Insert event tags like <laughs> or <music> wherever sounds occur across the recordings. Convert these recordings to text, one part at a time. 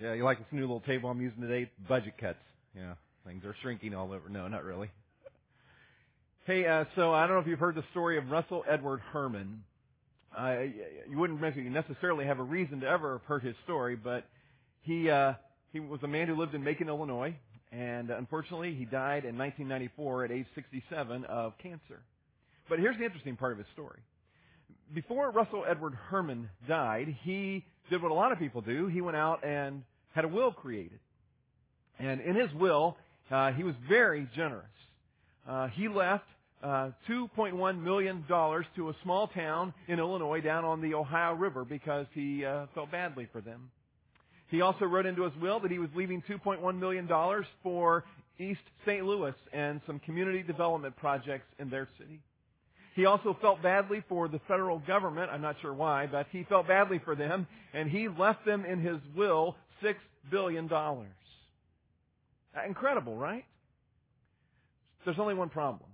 Yeah, you like this new little table I'm using today? Budget cuts. Yeah, things are shrinking all over. No, not really. Hey, uh, so I don't know if you've heard the story of Russell Edward Herman. Uh, you wouldn't necessarily have a reason to ever have heard his story, but he uh, he was a man who lived in Macon, Illinois, and unfortunately he died in 1994 at age 67 of cancer. But here's the interesting part of his story. Before Russell Edward Herman died, he did what a lot of people do. He went out and had a will created. And in his will, uh, he was very generous. Uh, he left uh, $2.1 million to a small town in Illinois down on the Ohio River because he uh, felt badly for them. He also wrote into his will that he was leaving $2.1 million for East St. Louis and some community development projects in their city. He also felt badly for the federal government. I'm not sure why, but he felt badly for them, and he left them in his will six billion dollars. Uh, incredible, right? There's only one problem.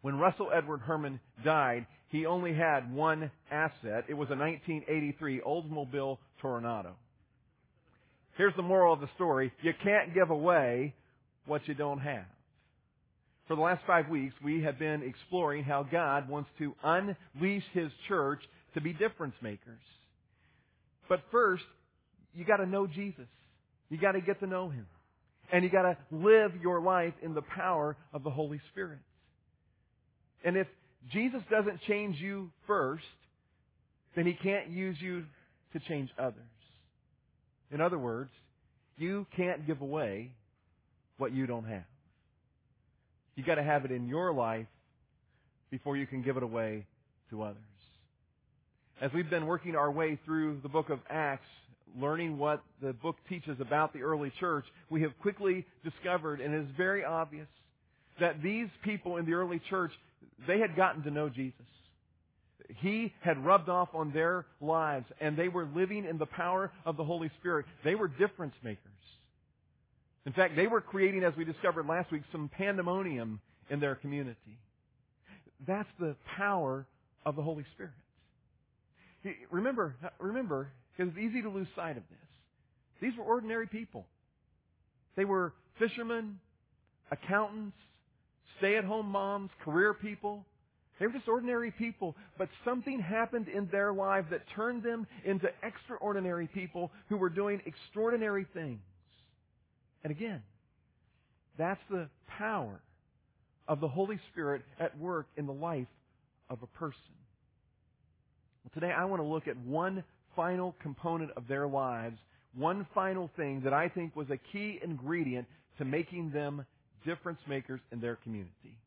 When Russell Edward Herman died, he only had one asset. It was a 1983 Oldsmobile Toronado. Here's the moral of the story. You can't give away what you don't have. For the last five weeks, we have been exploring how God wants to unleash His church to be difference makers. But first, you gotta know Jesus. You gotta get to know Him. And you gotta live your life in the power of the Holy Spirit. And if Jesus doesn't change you first, then He can't use you to change others. In other words, you can't give away what you don't have. You got to have it in your life before you can give it away to others. As we've been working our way through the book of Acts, learning what the book teaches about the early church, we have quickly discovered, and it is very obvious, that these people in the early church, they had gotten to know Jesus. He had rubbed off on their lives, and they were living in the power of the Holy Spirit. They were difference makers. In fact, they were creating, as we discovered last week, some pandemonium in their community. That's the power of the Holy Spirit. Remember, remember, because it's easy to lose sight of this. These were ordinary people. They were fishermen, accountants, stay-at-home moms, career people. They were just ordinary people, but something happened in their lives that turned them into extraordinary people who were doing extraordinary things. And again, that's the power of the Holy Spirit at work in the life of a person. Well, today I want to look at one final component of their lives, one final thing that I think was a key ingredient to making them difference makers in their community.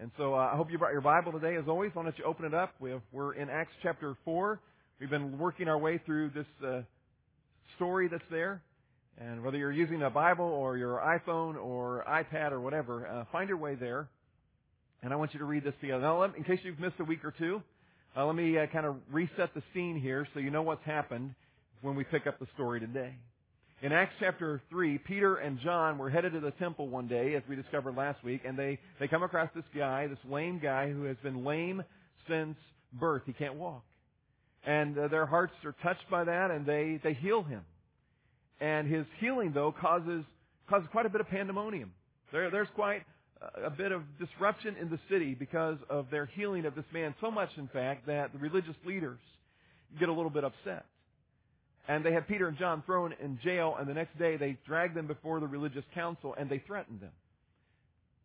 And so uh, I hope you brought your Bible today. As always, why don't you open it up? We have, we're in Acts chapter 4. We've been working our way through this uh, story that's there. And whether you're using a Bible or your iPhone or iPad or whatever, uh, find your way there. And I want you to read this together. Now, in case you've missed a week or two, uh, let me uh, kind of reset the scene here so you know what's happened when we pick up the story today. In Acts chapter 3, Peter and John were headed to the temple one day, as we discovered last week, and they, they come across this guy, this lame guy who has been lame since birth. He can't walk. And uh, their hearts are touched by that, and they, they heal him. And his healing, though, causes, causes quite a bit of pandemonium. There, there's quite a bit of disruption in the city because of their healing of this man. So much, in fact, that the religious leaders get a little bit upset. And they have Peter and John thrown in jail, and the next day they drag them before the religious council and they threaten them.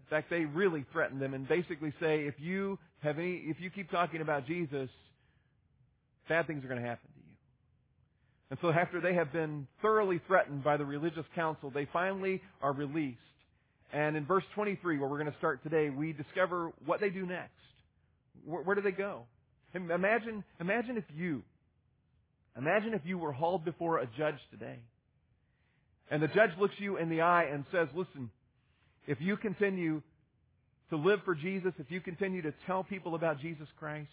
In fact, they really threaten them and basically say, if you have any, if you keep talking about Jesus, bad things are going to happen. And so after they have been thoroughly threatened by the religious council, they finally are released. And in verse 23, where we're going to start today, we discover what they do next. Where, where do they go? Imagine, imagine if you, imagine if you were hauled before a judge today. And the judge looks you in the eye and says, listen, if you continue to live for Jesus, if you continue to tell people about Jesus Christ,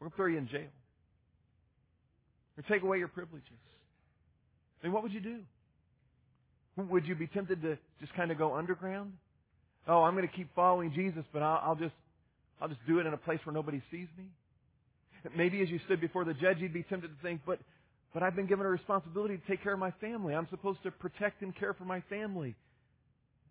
we're going to throw you in jail or take away your privileges. I mean, what would you do? Would you be tempted to just kind of go underground? Oh, I'm going to keep following Jesus, but I'll, I'll just, I'll just do it in a place where nobody sees me. Maybe as you stood before the judge, you'd be tempted to think, but, But I've been given a responsibility to take care of my family. I'm supposed to protect and care for my family.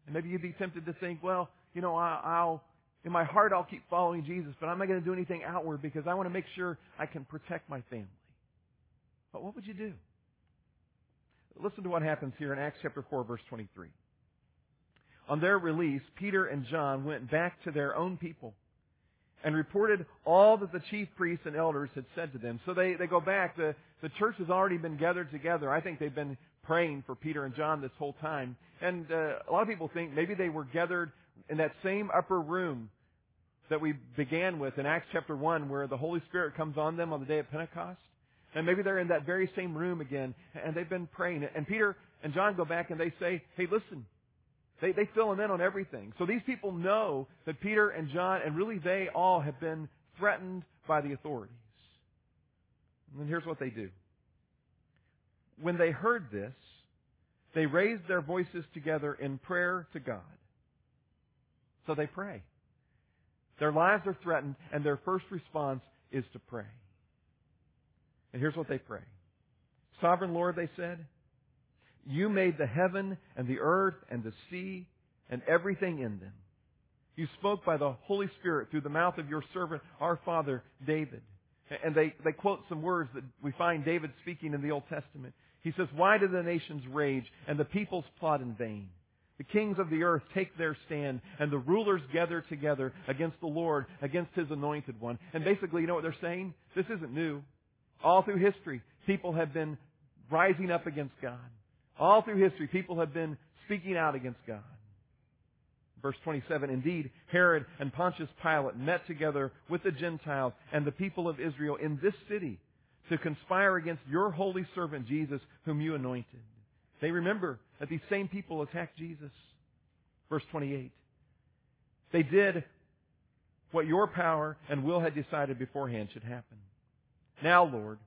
And maybe you'd be tempted to think, well, you know, I'll, in my heart, I'll keep following Jesus, but I'm not going to do anything outward because I want to make sure I can protect my family. But what would you do? Listen to what happens here in Acts chapter 4, verse 23. On their release, Peter and John went back to their own people and reported all that the chief priests and elders had said to them. So they, they go back. The, the church has already been gathered together. I think they've been praying for Peter and John this whole time. And uh, a lot of people think maybe they were gathered in that same upper room that we began with in Acts chapter 1 where the Holy Spirit comes on them on the day of Pentecost. And maybe they're in that very same room again and they've been praying. And Peter and John go back and they say, hey, listen, they, they fill them in on everything. So these people know that Peter and John, and really they all have been threatened by the authorities. And here's what they do. When they heard this, they raised their voices together in prayer to God. So they pray. Their lives are threatened, and their first response is to pray. And here's what they pray. Sovereign Lord, they said, you made the heaven and the earth and the sea and everything in them. You spoke by the Holy Spirit through the mouth of your servant, our father, David. And they, they quote some words that we find David speaking in the Old Testament. He says, Why do the nations rage and the peoples plot in vain? The kings of the earth take their stand and the rulers gather together against the Lord, against his anointed one. And basically, you know what they're saying? This isn't new. All through history, people have been rising up against God. All through history, people have been speaking out against God. Verse 27, Indeed, Herod and Pontius Pilate met together with the Gentiles and the people of Israel in this city to conspire against your holy servant Jesus, whom you anointed. They remember that these same people attacked Jesus. Verse 28. They did what your power and will had decided beforehand should happen. Now, Lord,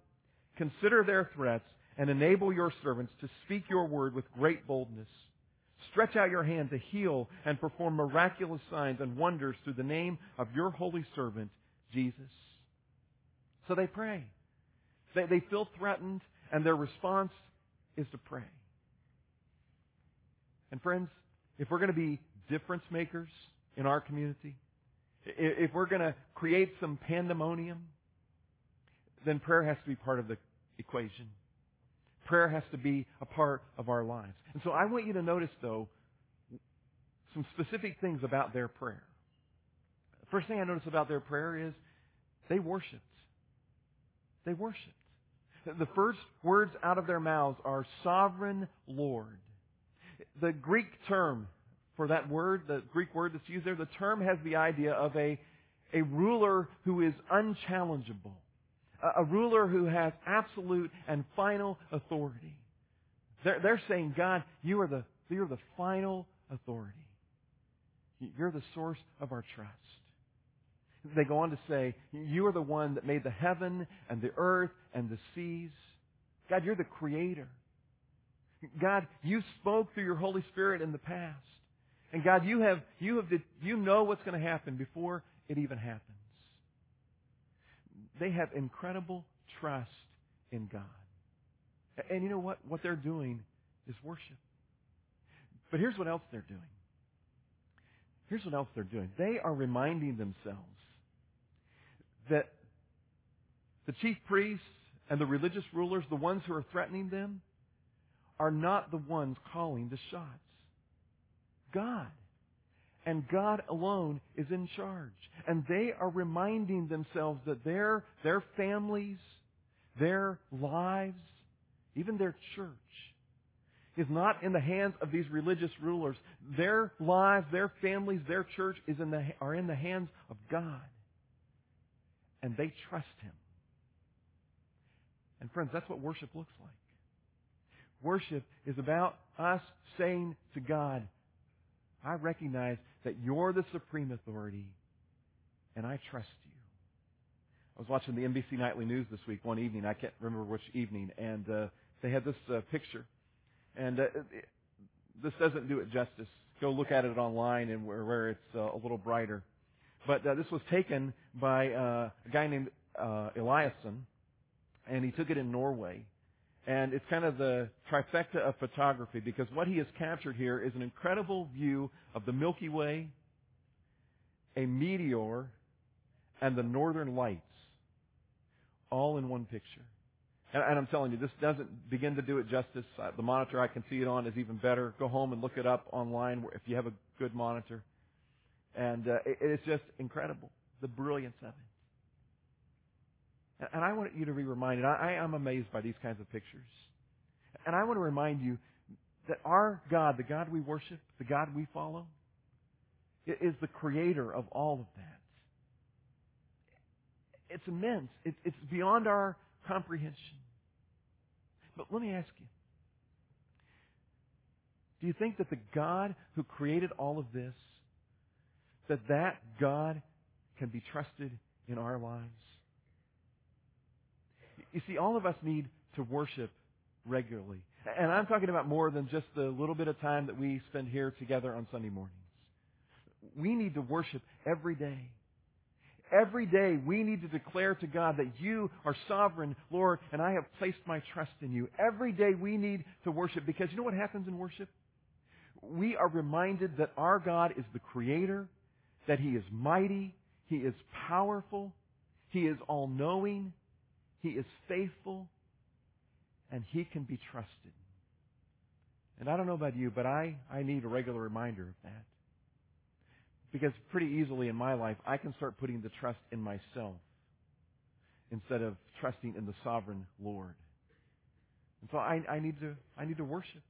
consider their threats and enable your servants to speak your word with great boldness. Stretch out your hand to heal and perform miraculous signs and wonders through the name of your holy servant, Jesus. So they pray. They, they feel threatened, and their response is to pray. And friends, if we're going to be difference makers in our community, if we're going to create some pandemonium, then prayer has to be part of the equation. Prayer has to be a part of our lives. And so I want you to notice, though, some specific things about their prayer. The first thing I notice about their prayer is they worshiped. They worshiped. The first words out of their mouths are sovereign Lord. The Greek term for that word, the Greek word that's used there, the term has the idea of a, a ruler who is unchallengeable a ruler who has absolute and final authority. They're, they're saying, God, you are the, you're the final authority. You're the source of our trust. They go on to say, you are the one that made the heaven and the earth and the seas. God, you're the creator. God, you spoke through your Holy Spirit in the past. And God, you have, you have, you know what's going to happen before it even happens they have incredible trust in God. And you know what? What they're doing is worship. But here's what else they're doing. Here's what else they're doing. They are reminding themselves that the chief priests and the religious rulers, the ones who are threatening them, are not the ones calling the shots. God and God alone is in charge. And they are reminding themselves that their, their families, their lives, even their church, is not in the hands of these religious rulers. Their lives, their families, their church is in the, are in the hands of God. And they trust Him. And friends, that's what worship looks like. Worship is about us saying to God, I recognize that you're the supreme authority, and I trust you. I was watching the NBC Nightly News this week one evening. I can't remember which evening, and uh, they had this uh, picture, and uh, it, this doesn't do it justice. Go look at it online and where, where it's uh, a little brighter. But uh, this was taken by uh, a guy named uh, Eliasson, and he took it in Norway. And it's kind of the trifecta of photography because what he has captured here is an incredible view of the Milky Way, a meteor, and the northern lights all in one picture. And, and I'm telling you, this doesn't begin to do it justice. Uh, the monitor I can see it on is even better. Go home and look it up online if you have a good monitor. And uh, it, it's just incredible, the brilliance of it. And, I want you to be reminded, I am amazed by these kinds of pictures. And I want to remind you that our God, the God we worship, the God we follow, is the creator of all of that. It's immense. it's beyond our comprehension. But let me ask you. Do you think that the God who created all of this, that that God can be trusted in our lives? You see, all of us need to worship regularly. And I'm talking about more than just the little bit of time that we spend here together on Sunday mornings. We need to worship every day. Every day we need to declare to God that you are sovereign, Lord, and I have placed my trust in you. Every day we need to worship because you know what happens in worship? We are reminded that our God is the creator, that he is mighty, he is powerful, he is all knowing, he is faithful, and he can be trusted. And I don't know about you, but I, I need a regular reminder of that. Because pretty easily in my life, I can start putting the trust in myself instead of trusting in the sovereign Lord. And so I, I need to, I need to worship.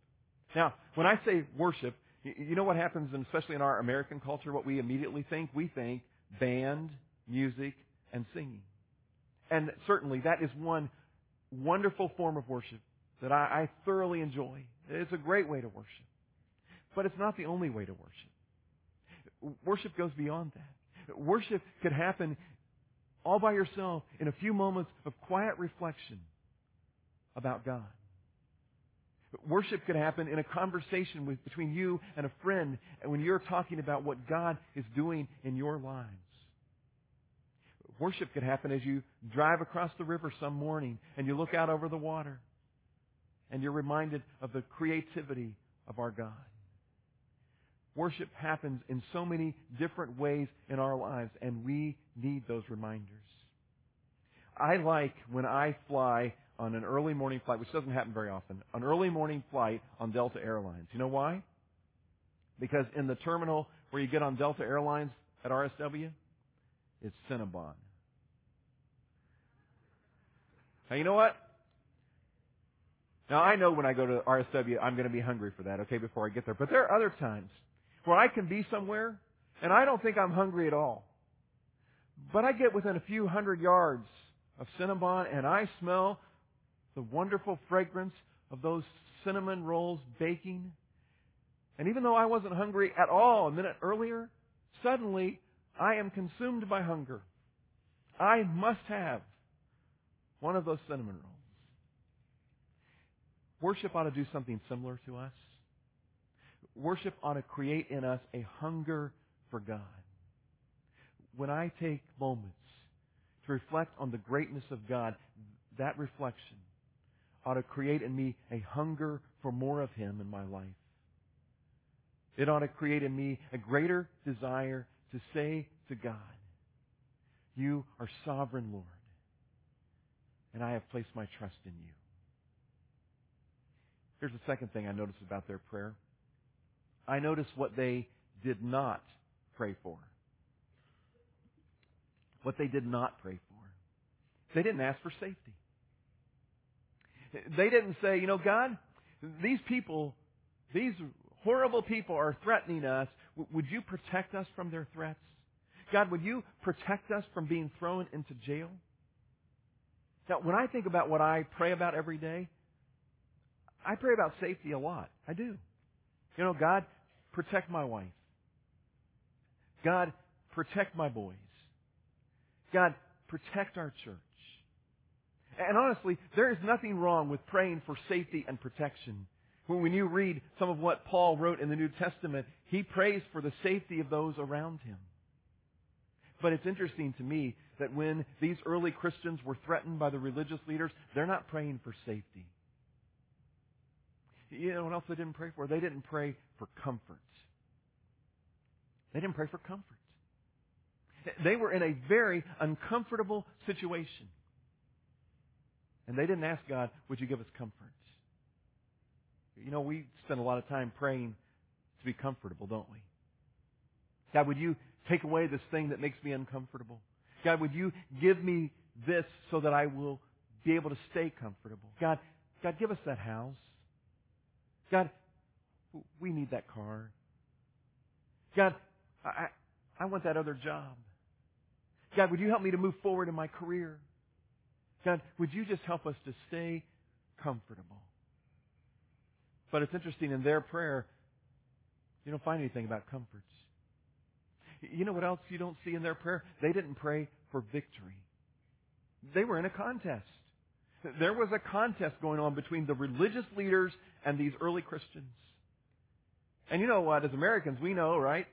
Now, when I say worship, you know what happens, and especially in our American culture, what we immediately think? We think band, music, and singing. And certainly that is one wonderful form of worship that I, I thoroughly enjoy. It's a great way to worship. But it's not the only way to worship worship goes beyond that. Worship could happen all by yourself in a few moments of quiet reflection about God. Worship could happen in a conversation with, between you and a friend when you're talking about what God is doing in your lives. Worship could happen as you drive across the river some morning and you look out over the water and you're reminded of the creativity of our God. Worship happens in so many different ways in our lives, and we need those reminders. I like when I fly on an early morning flight, which doesn't happen very often, an early morning flight on Delta Airlines. You know why? Because in the terminal where you get on Delta Airlines at RSW, it's Cinnabon. Now, you know what? Now, I know when I go to RSW, I'm going to be hungry for that, okay, before I get there. But there are other times where I can be somewhere and I don't think I'm hungry at all. But I get within a few hundred yards of Cinnabon and I smell the wonderful fragrance of those cinnamon rolls baking. And even though I wasn't hungry at all a minute earlier, suddenly I am consumed by hunger. I must have one of those cinnamon rolls. Worship ought to do something similar to us worship ought to create in us a hunger for God. When I take moments to reflect on the greatness of God, that reflection ought to create in me a hunger for more of Him in my life. It ought to create in me a greater desire to say to God, You are sovereign, Lord, and I have placed my trust in you. Here's the second thing I noticed about their prayer. I noticed what they did not pray for. What they did not pray for. They didn't ask for safety. They didn't say, you know, God, these people, these horrible people are threatening us. Would you protect us from their threats? God, would you protect us from being thrown into jail? Now, when I think about what I pray about every day, I pray about safety a lot. I do. You know, God, protect my wife. God, protect my boys. God, protect our church. And honestly, there is nothing wrong with praying for safety and protection. When you read some of what Paul wrote in the New Testament, he prays for the safety of those around him. But it's interesting to me that when these early Christians were threatened by the religious leaders, they're not praying for safety. You know what else they didn't pray for? They didn't pray for comfort. They didn't pray for comfort. They were in a very uncomfortable situation. And they didn't ask God, would you give us comfort? You know, we spend a lot of time praying to be comfortable, don't we? God, would you take away this thing that makes me uncomfortable? God, would you give me this so that I will be able to stay comfortable? God, God, give us that house. God, we need that car. God, I, I want that other job. God, would you help me to move forward in my career? God, would you just help us to stay comfortable? But it's interesting in their prayer, you don't find anything about comforts. You know what else you don't see in their prayer? They didn't pray for victory. They were in a contest. There was a contest going on between the religious leaders and these early Christians. And you know what? As Americans, we know, right?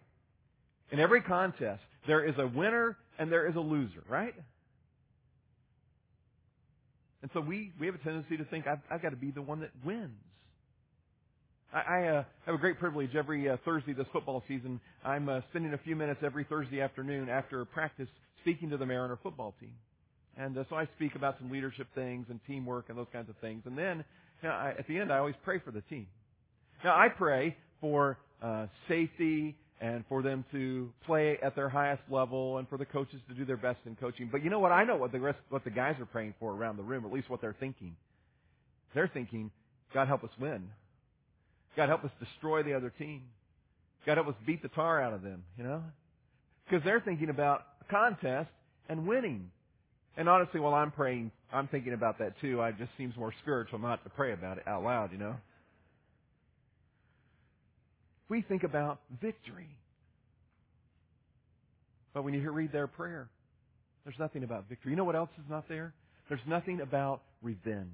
In every contest, there is a winner and there is a loser, right? And so we, we have a tendency to think, I've, I've got to be the one that wins. I, uh, have a great privilege every uh, Thursday this football season. I'm uh, spending a few minutes every Thursday afternoon after practice speaking to the Mariner football team. And uh, so I speak about some leadership things and teamwork and those kinds of things. And then you know, I, at the end, I always pray for the team. Now I pray for uh, safety and for them to play at their highest level and for the coaches to do their best in coaching. But you know what? I know what the rest, what the guys are praying for around the room, at least what they're thinking. They're thinking, God help us win. God help us destroy the other team. God help us beat the tar out of them, you know? Because they're thinking about contest and winning. And honestly, while I'm praying, I'm thinking about that too. It just seems more spiritual not to pray about it out loud, you know? We think about victory. But when you read their prayer, there's nothing about victory. You know what else is not there? There's nothing about revenge.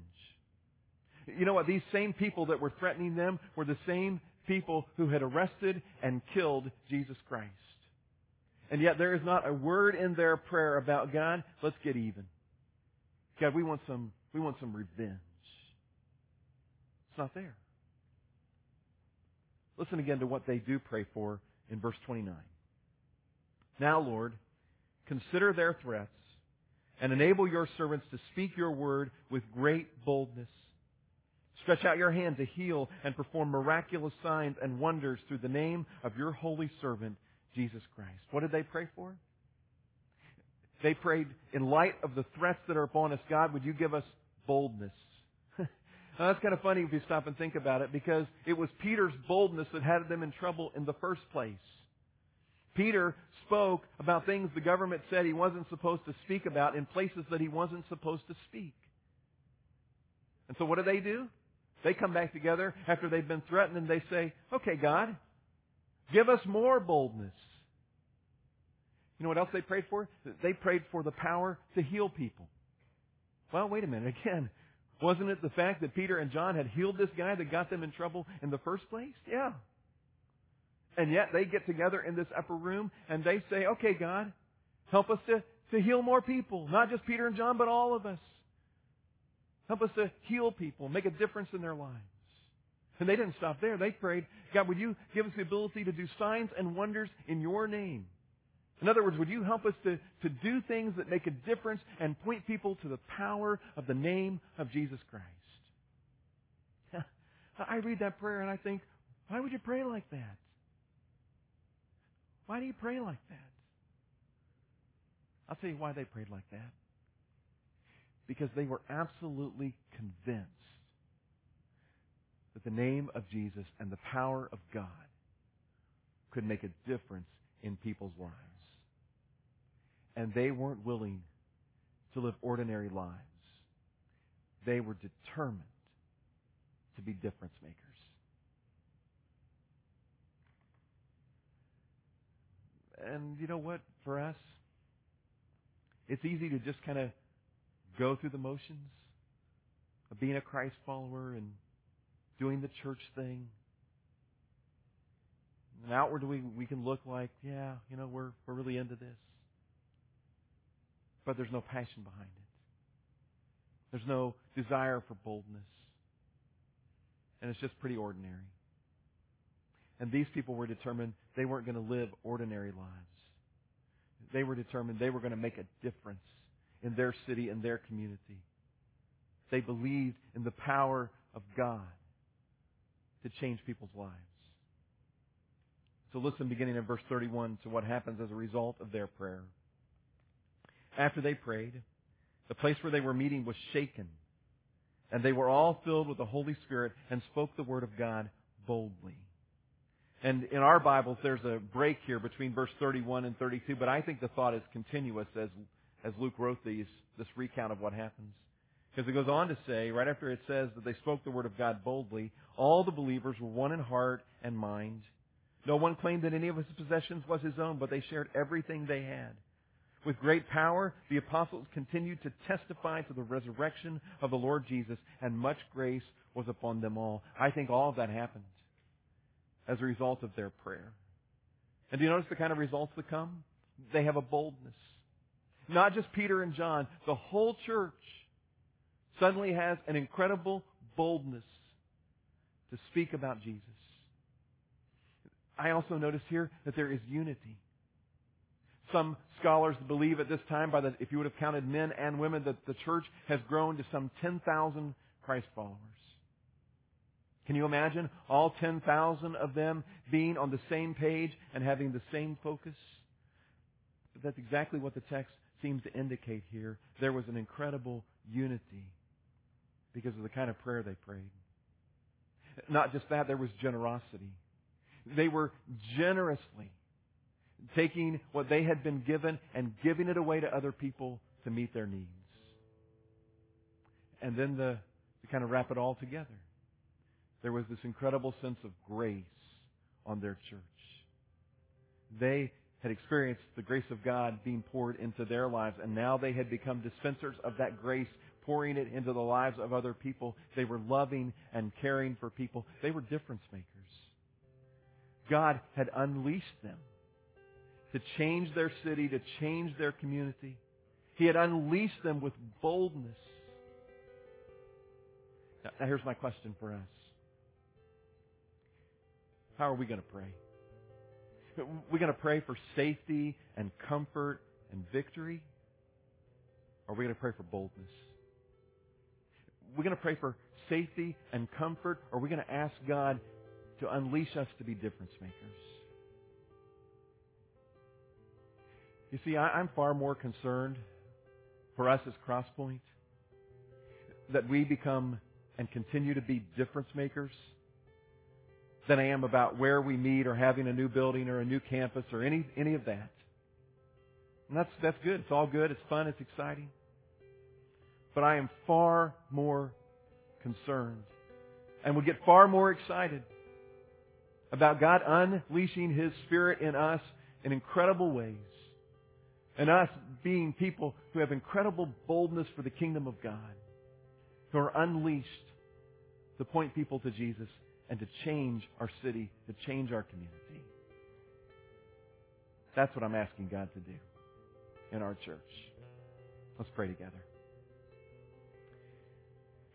You know what? These same people that were threatening them were the same people who had arrested and killed Jesus Christ. And yet there is not a word in their prayer about God, let's get even. God, we want some, we want some revenge. It's not there. Listen again to what they do pray for in verse 29. Now, Lord, consider their threats and enable your servants to speak your word with great boldness. Stretch out your hand to heal and perform miraculous signs and wonders through the name of your holy servant, Jesus Christ. What did they pray for? They prayed, in light of the threats that are upon us, God, would you give us boldness? <laughs> now, that's kind of funny if you stop and think about it, because it was Peter's boldness that had them in trouble in the first place. Peter spoke about things the government said he wasn't supposed to speak about in places that he wasn't supposed to speak. And so what do they do? They come back together after they've been threatened and they say, okay, God, give us more boldness. You know what else they prayed for? They prayed for the power to heal people. Well, wait a minute. <laughs> Again, wasn't it the fact that Peter and John had healed this guy that got them in trouble in the first place? Yeah. And yet they get together in this upper room and they say, okay, God, help us to, to heal more people. Not just Peter and John, but all of us. Help us to heal people, make a difference in their lives. And they didn't stop there. They prayed, God, would you give us the ability to do signs and wonders in your name? In other words, would you help us to, to do things that make a difference and point people to the power of the name of Jesus Christ? <laughs> I read that prayer and I think, why would you pray like that? Why do you pray like that? I'll tell you why they prayed like that because they were absolutely convinced that the name of Jesus and the power of God could make a difference in people's lives. And they weren't willing to live ordinary lives. They were determined to be difference makers. And you know what? For us, it's easy to just kind of go through the motions of being a Christ follower and doing the church thing. And outwardly, we can look like, yeah, you know, we're, we're really into this. But there's no passion behind it. There's no desire for boldness. and it's just pretty ordinary. And these people were determined they weren't going to live ordinary lives. They were determined they were going to make a difference in their city and their community. They believed in the power of God to change people's lives. So listen beginning in verse 31 to what happens as a result of their prayer. After they prayed, the place where they were meeting was shaken, and they were all filled with the Holy Spirit and spoke the word of God boldly. And in our Bibles, there's a break here between verse 31 and 32, but I think the thought is continuous as, as Luke wrote these, this recount of what happens. Because it goes on to say, right after it says that they spoke the word of God boldly, all the believers were one in heart and mind. No one claimed that any of his possessions was his own, but they shared everything they had. With great power, the apostles continued to testify to the resurrection of the Lord Jesus, and much grace was upon them all. I think all of that happened as a result of their prayer. And do you notice the kind of results that come? They have a boldness. Not just Peter and John, the whole church suddenly has an incredible boldness to speak about Jesus. I also notice here that there is unity. Some scholars believe at this time, by the, if you would have counted men and women, that the church has grown to some 10,000 Christ followers. Can you imagine all 10,000 of them being on the same page and having the same focus? But that's exactly what the text seems to indicate here. There was an incredible unity because of the kind of prayer they prayed. Not just that, there was generosity. They were generously taking what they had been given and giving it away to other people to meet their needs. And then the, to kind of wrap it all together there was this incredible sense of grace on their church. They had experienced the grace of God being poured into their lives, and now they had become dispensers of that grace, pouring it into the lives of other people. They were loving and caring for people. They were difference makers. God had unleashed them to change their city, to change their community. He had unleashed them with boldness. Now, here's my question for us. How are we going to pray? We're going to pray for safety and comfort and victory? Or are we going to pray for boldness? We're going to pray for safety and comfort, or are we going to ask God to unleash us to be difference makers? You see, I'm far more concerned for us as Crosspoint that we become and continue to be difference makers than I am about where we meet or having a new building or a new campus or any, any of that. And that's, that's good. It's all good. It's fun. It's exciting. But I am far more concerned and would get far more excited about God unleashing His Spirit in us in incredible ways. And us being people who have incredible boldness for the kingdom of God. Who are unleashed to point people to Jesus and to change our city, to change our community. That's what I'm asking God to do in our church. Let's pray together.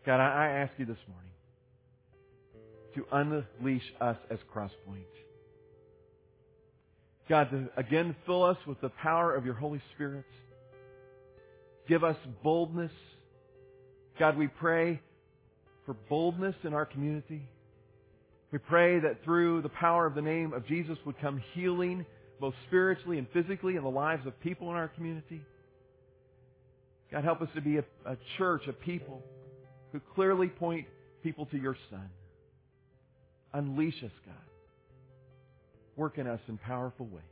God, I ask you this morning to unleash us as Crosspoint. God, to again fill us with the power of your Holy Spirit. Give us boldness. God, we pray for boldness in our community. We pray that through the power of the name of Jesus would come healing, both spiritually and physically, in the lives of people in our community. God, help us to be a, a church, a people who clearly point people to your Son. Unleash us, God. Work in us in powerful ways.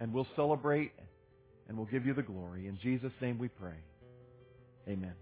And we'll celebrate and we'll give you the glory. In Jesus' name we pray. Amen.